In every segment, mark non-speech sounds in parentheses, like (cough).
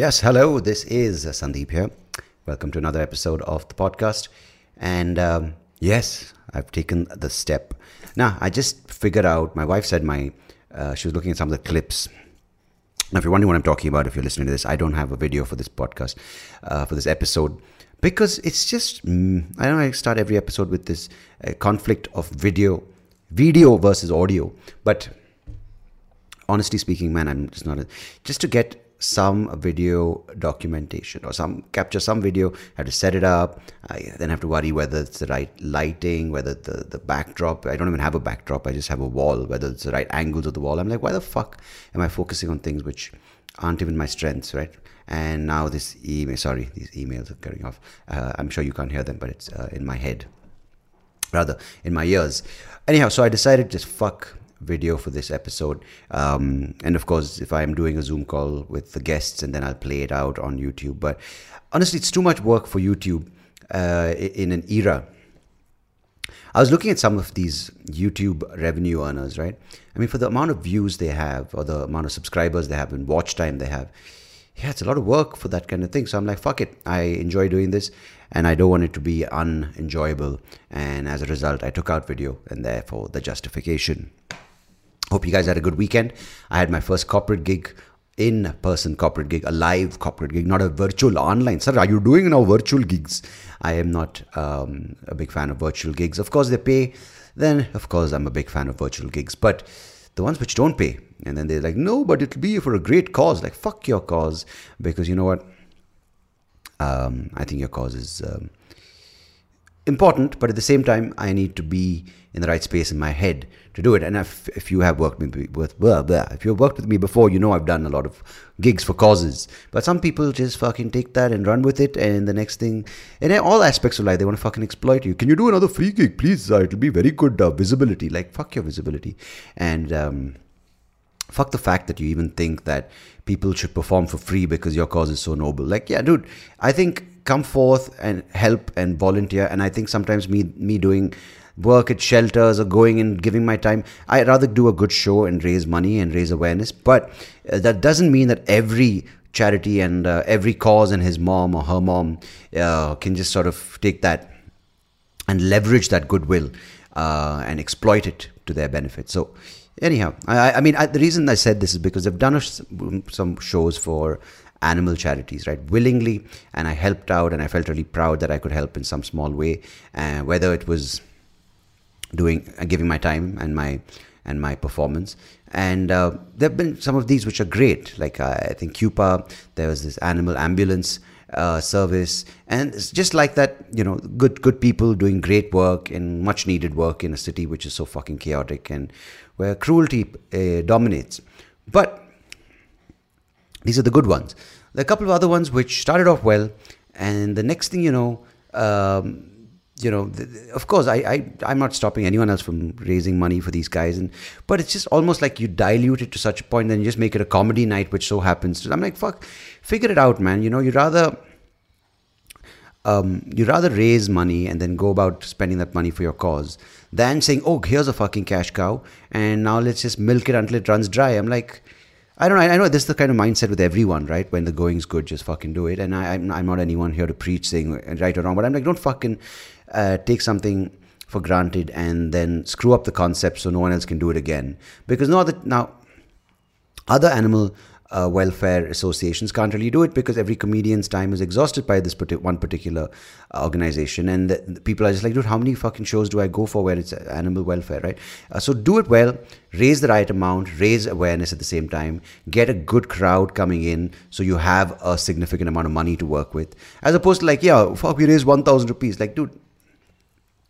Yes, hello, this is Sandeep here. Welcome to another episode of the podcast. And um, yes, I've taken the step. Now, I just figured out, my wife said my, uh, she was looking at some of the clips. Now, if you're wondering what I'm talking about, if you're listening to this, I don't have a video for this podcast, uh, for this episode, because it's just, mm, I don't know, I start every episode with this uh, conflict of video, video versus audio. But honestly speaking, man, I'm just not, a, just to get some video documentation or some capture some video have to set it up. I then have to worry whether it's the right lighting whether the the backdrop i don't even have a backdrop i just have a wall whether it's the right angles of the wall. I'm like why the fuck am i focusing on things which aren't even my strengths right? And now this email sorry these emails are cutting off. Uh, i'm sure you can't hear them but it's uh, in my head rather in my ears. Anyhow so i decided just fuck video for this episode. Um, and of course, if I'm doing a Zoom call with the guests and then I'll play it out on YouTube. But honestly, it's too much work for YouTube uh, in an era. I was looking at some of these YouTube revenue earners, right? I mean, for the amount of views they have or the amount of subscribers they have and watch time they have, yeah, it's a lot of work for that kind of thing. So I'm like, fuck it. I enjoy doing this and I don't want it to be unenjoyable. And as a result, I took out video and therefore the justification. Hope you guys had a good weekend. I had my first corporate gig in person corporate gig, a live corporate gig, not a virtual online. Sir, are you doing now virtual gigs? I am not um, a big fan of virtual gigs. Of course, they pay. Then, of course, I'm a big fan of virtual gigs. But the ones which don't pay, and then they're like, no, but it'll be for a great cause. Like, fuck your cause. Because you know what? Um, I think your cause is um, important, but at the same time, I need to be in the right space in my head to do it. And if, if you have worked with blah, blah, if you've worked with me before, you know I've done a lot of gigs for causes. But some people just fucking take that and run with it, and the next thing, in all aspects of life, they want to fucking exploit you. Can you do another free gig, please? Uh, it'll be very good uh, visibility. Like fuck your visibility, and. Um, fuck the fact that you even think that people should perform for free because your cause is so noble. Like, yeah, dude, I think come forth and help and volunteer. And I think sometimes me me doing work at shelters or going and giving my time, I rather do a good show and raise money and raise awareness. But uh, that doesn't mean that every charity and uh, every cause and his mom or her mom uh, can just sort of take that and leverage that goodwill uh, and exploit it to their benefit. So anyhow, I, I mean, I, the reason I said this is because I've done a, some shows for animal charities, right? Willingly, and I helped out, and I felt really proud that I could help in some small way, uh, whether it was doing, uh, giving my time and my and my performance. And uh, there have been some of these which are great, like uh, I think CUPA. There was this animal ambulance. Uh, service and it's just like that you know good good people doing great work and much needed work in a city which is so fucking chaotic and where cruelty uh, dominates but these are the good ones. There are a couple of other ones which started off well, and the next thing you know, um, you know, of course, I, I, I'm not stopping anyone else from raising money for these guys, and but it's just almost like you dilute it to such a point, then you just make it a comedy night, which so happens. To, I'm like, fuck, figure it out, man. You know, you'd rather. Um, you rather raise money and then go about spending that money for your cause than saying, "Oh, here's a fucking cash cow, and now let's just milk it until it runs dry." I'm like, I don't know. I know this is the kind of mindset with everyone, right? When the going's good, just fucking do it. And I, am not anyone here to preach saying right or wrong, but I'm like, don't fucking uh, take something for granted and then screw up the concept so no one else can do it again. Because no other now, other animal uh, welfare associations can't really do it because every comedian's time is exhausted by this one particular uh, organization. And the, people are just like, dude, how many fucking shows do I go for where it's animal welfare, right? Uh, so do it well, raise the right amount, raise awareness at the same time, get a good crowd coming in so you have a significant amount of money to work with. As opposed to like, yeah, fuck, we raised 1,000 rupees. Like, dude,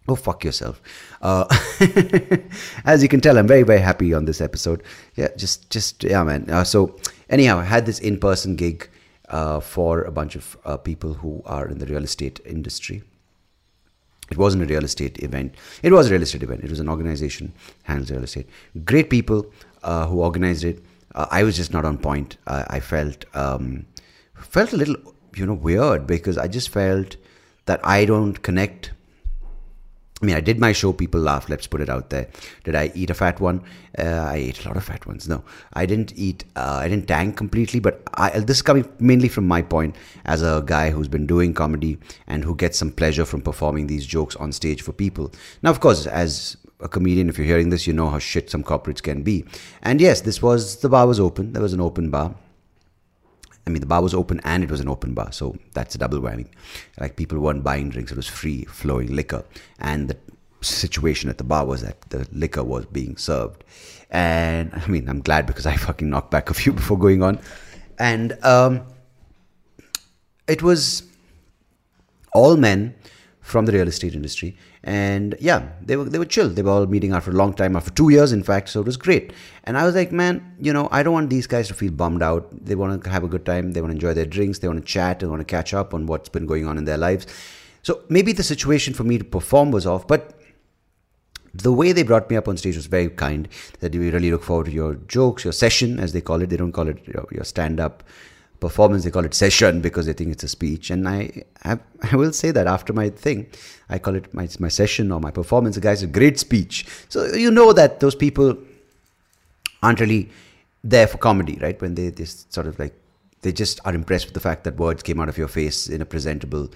Go fuck yourself. Uh, (laughs) as you can tell, I'm very, very happy on this episode. Yeah, just, just, yeah, man. Uh, so, anyhow, I had this in person gig uh, for a bunch of uh, people who are in the real estate industry. It wasn't a real estate event. It was a real estate event. It was an organization handles real estate. Great people uh, who organized it. Uh, I was just not on point. I felt um, felt a little, you know, weird because I just felt that I don't connect I mean, I did my show, people laughed, let's put it out there. Did I eat a fat one? Uh, I ate a lot of fat ones. No, I didn't eat, uh, I didn't tank completely, but I, this is coming mainly from my point as a guy who's been doing comedy and who gets some pleasure from performing these jokes on stage for people. Now, of course, as a comedian, if you're hearing this, you know how shit some corporates can be. And yes, this was, the bar was open, there was an open bar. I mean, the bar was open and it was an open bar, so that's a double whammy. Like people weren't buying drinks; it was free flowing liquor, and the situation at the bar was that the liquor was being served. And I mean, I'm glad because I fucking knocked back a few (laughs) before going on, and um, it was all men from the real estate industry. And yeah they were they were chill. They were all meeting after a long time after two years in fact so it was great. And i was like man you know i don't want these guys to feel bummed out. They want to have a good time. They want to enjoy their drinks. They want to chat they want to catch up on what's been going on in their lives. So maybe the situation for me to perform was off but the way they brought me up on stage was very kind that we really look forward to your jokes your session as they call it. They don't call it your, your stand up performance they call it session because they think it's a speech. And I, I i will say that after my thing i call it my, my session or my performance. The guy's a great speech. So you know that those people aren't really there for comedy right? When they just sort of like they just are impressed with the fact that words came out of your face in a presentable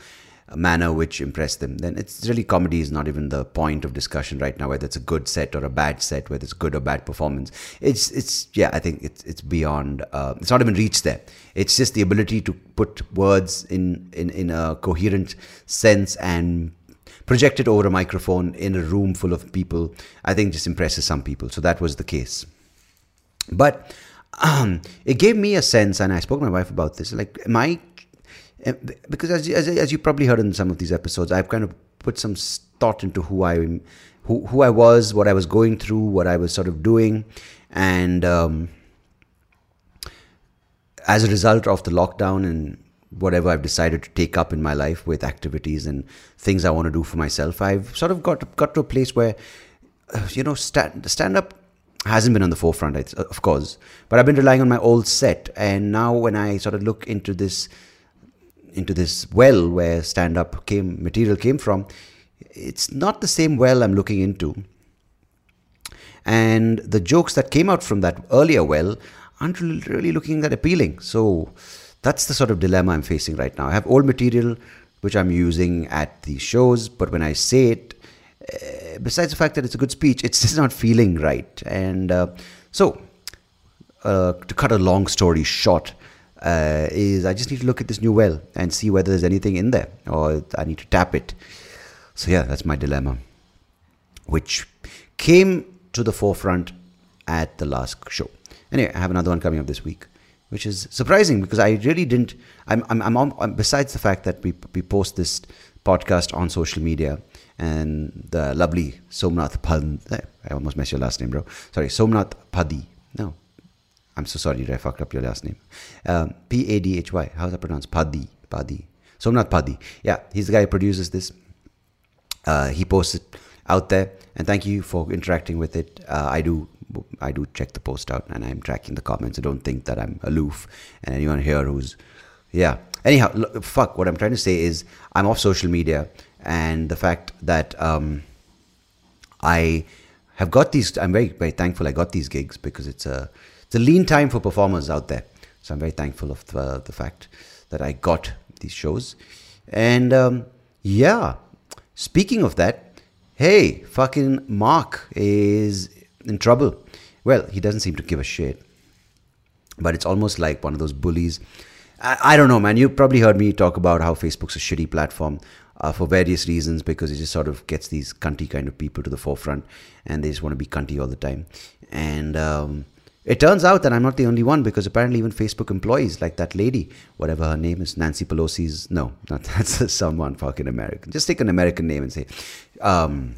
manner which impressed them, then it's really comedy is not even the point of discussion right now, whether it's a good set or a bad set, whether it's good or bad performance. It's it's yeah, I think it's it's beyond. Uh, it's not even reached there. It's just the ability to put words in in in a coherent sense and project it over a microphone in a room full of people. I think just impresses some people. So that was the case, but. Um, (clears throat) it gave me a sense, and I spoke to my wife about this. Like, I because as, as, as you probably heard in some of these episodes, I've kind of put some thought into who I who who I was, what I was going through, what I was sort of doing, and um, as a result of the lockdown and whatever I've decided to take up in my life with activities and things I want to do for myself, I've sort of got got to a place where uh, you know stand stand up hasn't been on the forefront, of course, but I've been relying on my old set, and now when I sort of look into this into this well where stand up came material came from it's not the same well i'm looking into. And the jokes that came out from that earlier well aren't really looking that appealing. So that's the sort of dilemma i'm facing right now. I have old material which i'm using at the shows but when i say it uh, besides the fact that it's a good speech it's just not feeling right. And uh, so uh, to cut a long story short uh, is I just need to look at this new well and see whether there's anything in there or I need to tap it. So, yeah, that's my dilemma, which came to the forefront at the last show. Anyway, I have another one coming up this week, which is surprising because I really didn't. I'm, I'm, I'm, on, besides the fact that we, we post this podcast on social media and the lovely Somnath Pad, I almost messed your last name, bro. Sorry, Somnath Padhy. No, I'm so sorry I fucked up your last name. Um, P A D H Y. How's that pronounced? Padi. Padi. Somnath Padhy. Yeah, he's the guy who produces this. Uh, he posts it out there, and thank you for interacting with it. Uh, I do, I do check the post out, and I'm tracking the comments. I don't think that I'm aloof. And anyone here who's, yeah. Anyhow, look, fuck. What I'm trying to say is, I'm off social media, and the fact that um, I have got these. I'm very, very thankful. I got these gigs because it's a it's a lean time for performers out there. So I'm very thankful of the, the fact that I got these shows. And um, yeah, speaking of that, hey, fucking Mark is in trouble. Well, he doesn't seem to give a shit. But it's almost like one of those bullies. I, I don't know, man. You probably heard me talk about how Facebook's a shitty platform uh, for various reasons because it just sort of gets these cunty kind of people to the forefront and they just want to be cunty all the time. And um, it turns out that I'm not the only one because apparently even Facebook employees, like that lady, whatever her name is, Nancy Pelosi's, no, not (laughs) that's someone fucking American. Just take an American name and say, um,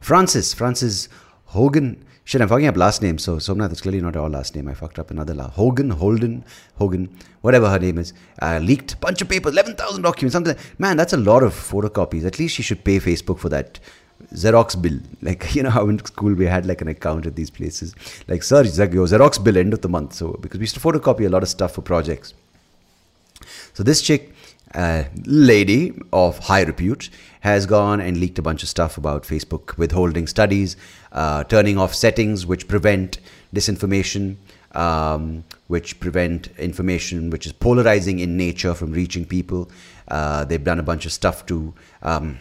Frances, Frances Hogan. Shit, I'm fucking up last name, so Somnath is clearly not our last name. I fucked up another last. Hogan, Holden, Hogan, whatever her name is, uh, leaked bunch of papers, 11,000 documents, something. Man, that's a lot of photocopies. At least she should pay Facebook for that Xerox bill. (laughs) Like, you know how in school we had like an account at these places. Like, sir, your Xerox bill end of the month. So, because we used to photocopy a lot of stuff for projects. So this chick uh, lady of high repute has gone and leaked a bunch of stuff about Facebook withholding studies, uh, turning off settings which prevent disinformation, um, which prevent information which is polarizing in nature from reaching people. Uh, they've done a bunch of stuff to. Um,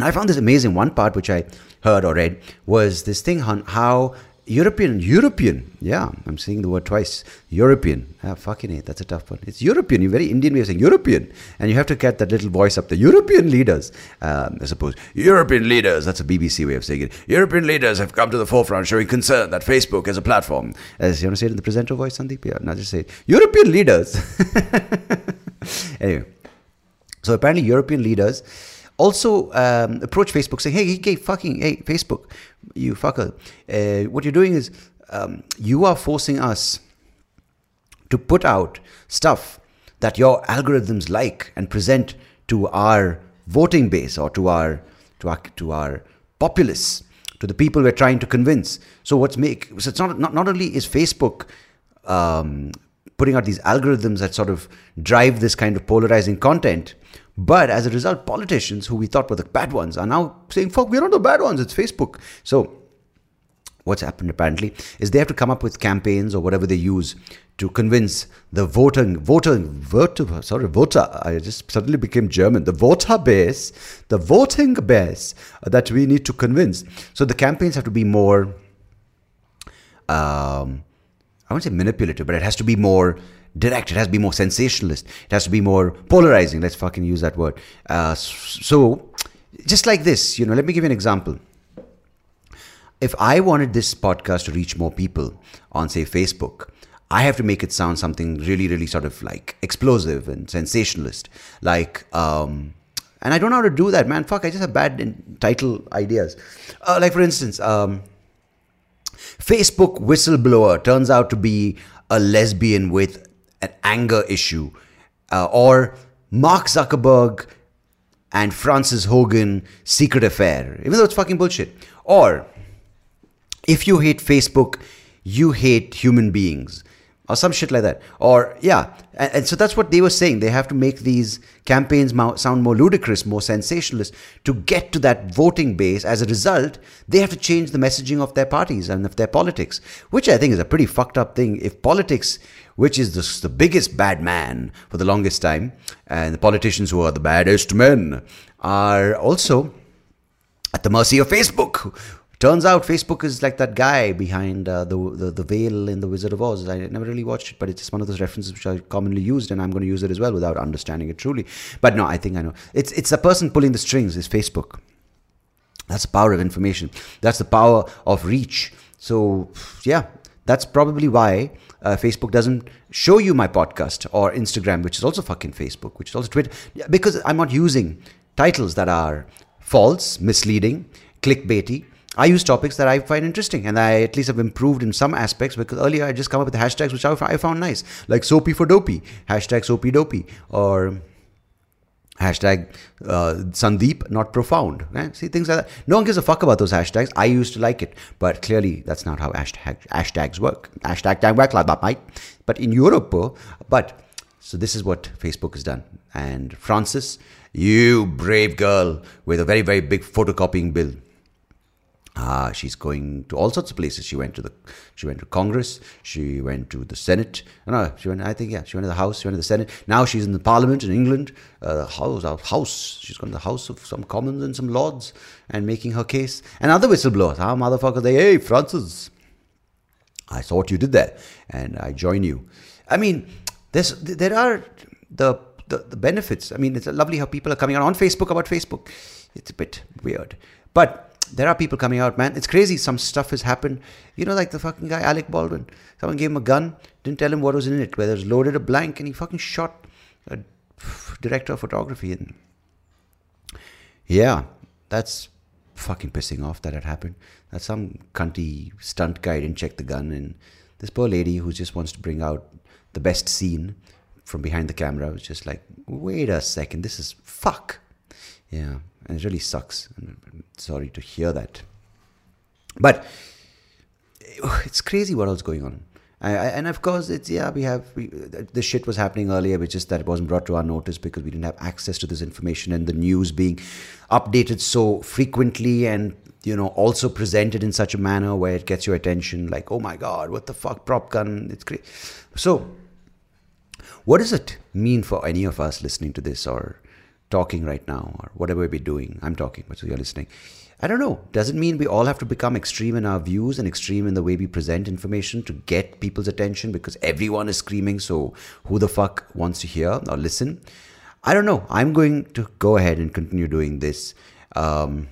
I found this amazing. One part which I heard or read was this thing on how European, European, yeah, I'm saying the word twice. European, ah, fucking it, that's a tough one. It's European, you're very Indian way of saying European, and you have to get that little voice up. The European leaders, um, I suppose, European leaders, that's a BBC way of saying it. European leaders have come to the forefront showing concern that Facebook is a platform. As you want to say it in the presenter voice, Sandeep? Yeah, now just say it. European leaders. (laughs) anyway, so apparently, European leaders also um, approach Facebook saying, hey, hey, fucking, hey, Facebook, you fucker, uh, what you're doing is um, you are forcing us to put out stuff that your algorithms like and present to our voting base or to our to our to our populace to the people we're trying to convince. So what's make so it's not not, not only is facebook um, putting out these algorithms that sort of drive this kind of polarizing content but as a result, politicians who we thought were the bad ones are now saying, fuck, we're not the bad ones, it's Facebook. So what's happened apparently is they have to come up with campaigns or whatever they use to convince the voting voter sorry voter I just suddenly became German the voter base the voting base that we need to convince so the campaigns have to be more um, I won't say manipulative but it has to be more direct. It has to be more sensationalist. It has to be more polarizing. Let's fucking use that word. Uh, so, just like this, you know, let me give you an example. If I wanted this podcast to reach more people on, say, Facebook, I have to make it sound something really, really sort of like explosive and sensationalist. Like, um, and I don't know how to do that, man. Fuck, I just have bad title ideas. Uh, like, for instance, um, Facebook whistleblower turns out to be a lesbian with an anger issue, uh, or Mark Zuckerberg and Frances Hogan secret affair, even though it's fucking bullshit. Or if you hate Facebook, you hate human beings or some shit like that. Or yeah, and, and, so that's what they were saying. They have to make these campaigns sound more ludicrous, more sensationalist to get to that voting base. As a result, they have to change the messaging of their parties and of their politics, which I think is a pretty fucked up thing. If politics, which is the, the biggest bad man for the longest time, and the politicians who are the baddest men, are also at the mercy of Facebook, Turns out Facebook is like that guy behind uh, the, the, the veil in The Wizard of Oz. I never really watched it, but it's just one of those references which are commonly used, and I'm going to use it as well without understanding it truly. But no, I think I know. It's it's the person pulling the strings is Facebook. That's the power of information. That's the power of reach. So yeah, that's probably why uh, Facebook doesn't show you my podcast or Instagram, which is also fucking Facebook, which is also Twitter, because I'm not using titles that are false, misleading, clickbaity I use topics that I find interesting and I at least have improved in some aspects because earlier I just come up with hashtags which I found nice, like soapy for dopey, hashtag soapy dopey, or hashtag uh, Sandeep not profound. Right? See things like that. No one gives a fuck about those hashtags. I used to like it, but clearly that's not how hashtag, hashtags work. Hashtag don't work like that, mate. But in Europe, uh, but so this is what Facebook has done. And Frances, you brave girl with a very very big photocopying bill uh, she's going to all sorts of places. She went to the, she went to Congress. She went to the Senate. No, she went. I think yeah, she went to the House. She went to the Senate. Now she's in the Parliament in England. Uh, House, our House. She's gone to the House of some Commons and some Lords and making her case. And other whistleblowers. Ah, motherfucker, they hey Frances, I saw what you did there, and I join you. I mean, there's there are the the, the benefits. I mean, it's lovely how people are coming out on Facebook about Facebook. It's a bit weird, but there are people coming out, man. It's crazy. Some stuff has happened. You know, like the fucking guy, Alec Baldwin. Someone gave him a gun, didn't tell him what was in it, whether it was loaded or blank, and he fucking shot a director of photography. And yeah, that's fucking pissing off that had happened. That some cunty stunt guy didn't check the gun, and this poor lady who just wants to bring out the best scene from behind the camera was just like, wait a second, this is fuck. Yeah, and it really sucks. I'm sorry to hear that. But (sighs) it's crazy what else going on. I, I, and of course, it's yeah, we have we, this shit was happening earlier, which is that it wasn't brought to our notice because we didn't have access to this information and the news being updated so frequently and you know also presented in such a manner where it gets your attention. Like, oh my god, what the fuck, prop gun? It's great. So, what does it mean for any of us listening to this or talking right now or whatever we're doing? I'm talking, but so you're listening. I don't know. Does it mean we all have to become extreme in our views and extreme in the way we present information to get people's attention because everyone is screaming? So who the fuck wants to hear or listen? I don't know. I'm going to go ahead and continue doing this. Um,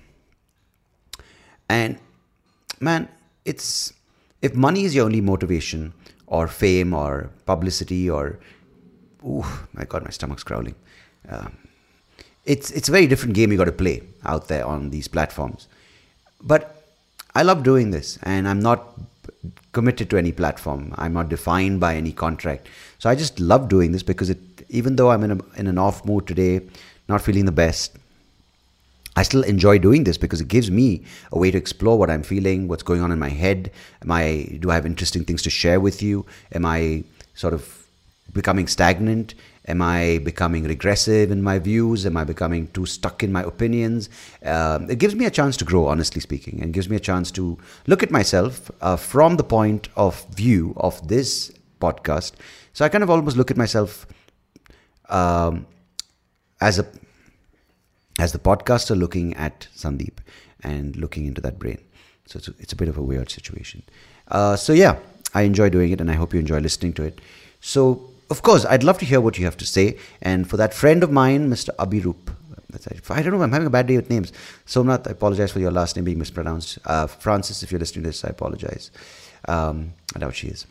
and man, it's if money is your only motivation, or fame, or publicity, or ooh, my god, my stomach's growling. Um, it's it's a very different game you got to play out there on these platforms. But I love doing this, and I'm not committed to any platform. I'm not defined by any contract. So I just love doing this because it, even though I'm in a, in an off mood today, not feeling the best, I still enjoy doing this because it gives me a way to explore what I'm feeling, what's going on in my head. Am I do I have interesting things to share with you? Am I sort of becoming stagnant? Am I becoming regressive in my views? Am I becoming too stuck in my opinions? Um, it gives me a chance to grow, honestly speaking, and gives me a chance to look at myself uh, from the point of view of this podcast. So I kind of almost look at myself um, as a as the podcaster looking at Sandeep and looking into that brain. So it's a, it's a bit of a weird situation. Uh, so yeah, I enjoy doing it, and I hope you enjoy listening to it. So of course, I'd love to hear what you have to say. And for that friend of mine, Mr. Abhirup, I don't know, I'm having a bad day with names. Somnath, I apologize for your last name being mispronounced. Uh, Frances, if you're listening to this, I apologize. Um, I doubt she is.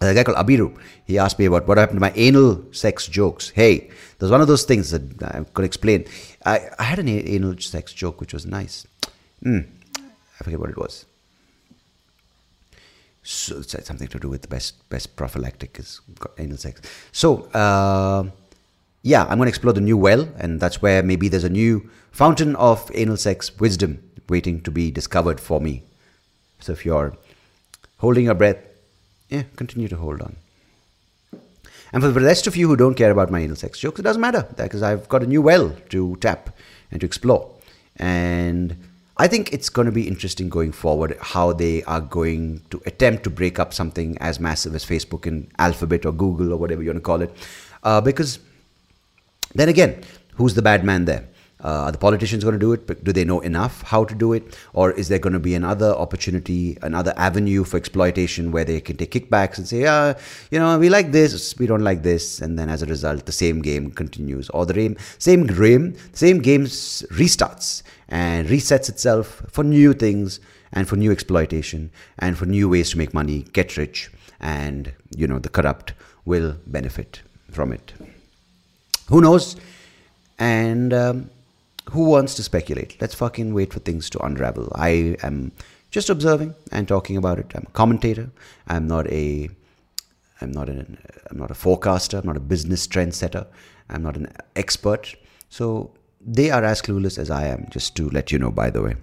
a guy called Abiru, he asked me about what happened to my anal sex jokes. Hey, there's one of those things that I could explain. I, I had an anal sex joke which was nice. Mm, I forget what it was so it's something to do with the best best prophylactic is anal sex. So uh, yeah, I'm going to explore the new well, and that's where maybe there's a new fountain of anal sex wisdom waiting to be discovered for me. So if you're holding your breath, yeah, continue to hold on. And for the rest of you who don't care about my anal sex jokes, it doesn't matter because I've got a new well to tap and to explore. And I think it's going to be interesting going forward how they are going to attempt to break up something as massive as Facebook and Alphabet or Google or whatever you want to call it. Uh, because then again, who's the bad man there? Uh, are the politicians going to do it? Do they know enough how to do it? Or is there going to be another opportunity, another avenue for exploitation where they can take kickbacks and say, ah, you know, we like this, we don't like this. And then as a result, the same game continues. Or the same, same game, same game restarts and resets itself for new things and for new exploitation and for new ways to make money, get rich, and, you know, the corrupt will benefit from it. Who knows? And, um, who wants to speculate? Let's fucking wait for things to unravel. I am just observing and talking about it. I'm a commentator. I'm not a I'm not an I'm not a forecaster. I'm not a business trend setter. I'm not an expert. So they are as clueless as I am. Just to let you know, by the way.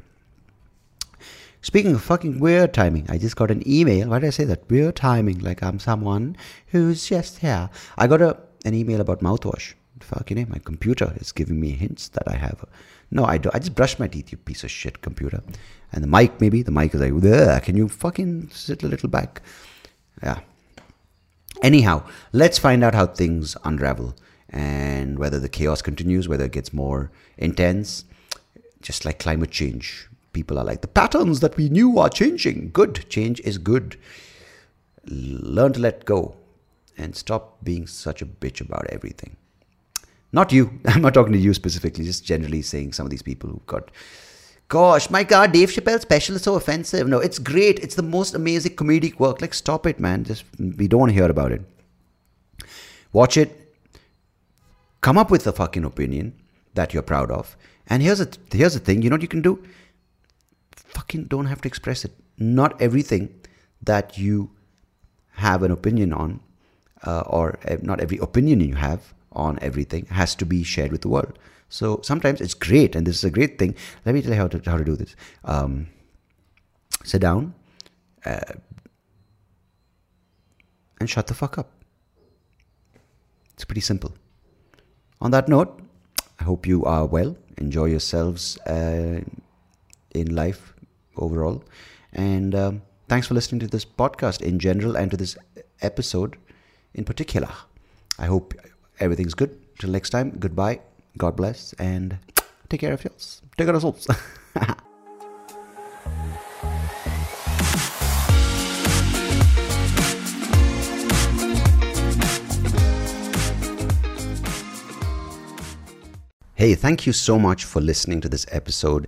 Speaking of fucking weird timing, I just got an email. Why did I say that? Weird timing, like I'm someone who's just here. I got a, an email about mouthwash fucking name, my computer is giving me hints that I have. No, I don't. I just brush my teeth, you piece of shit computer. And the mic, maybe the mic is like, can you fucking sit a little back? Yeah. Anyhow, let's find out how things unravel and whether the chaos continues, whether it gets more intense. Just like climate change, people are like, the patterns that we knew are changing. Good. Change is good. Learn to let go and stop being such a bitch about everything. Not you. (laughs) I'm not talking to you specifically, just generally saying some of these people who've got. Gosh, my God, Dave Chappelle's special is so offensive. No, it's great. It's the most amazing comedic work. Like, stop it, man. Just we don't want to hear about it. Watch it. Come up with a fucking opinion that you're proud of. And here's a here's the thing. You know what you can do? Fucking don't have to express it. Not everything that you have an opinion on, uh, or uh, not every opinion you have on everything has to be shared with the world. So sometimes it's great, and this is a great thing. Let me tell you how to, how to do this. Um, sit down, uh, and shut the fuck up. It's pretty simple. On that note, I hope you are well. Enjoy yourselves uh, in life overall. And um, thanks for listening to this podcast in general and to this episode in particular. I hope everything's good. Till next time, goodbye. God bless. And take care of yourselves. Take care of yourselves. (laughs) Hey, thank you so much for listening to this episode.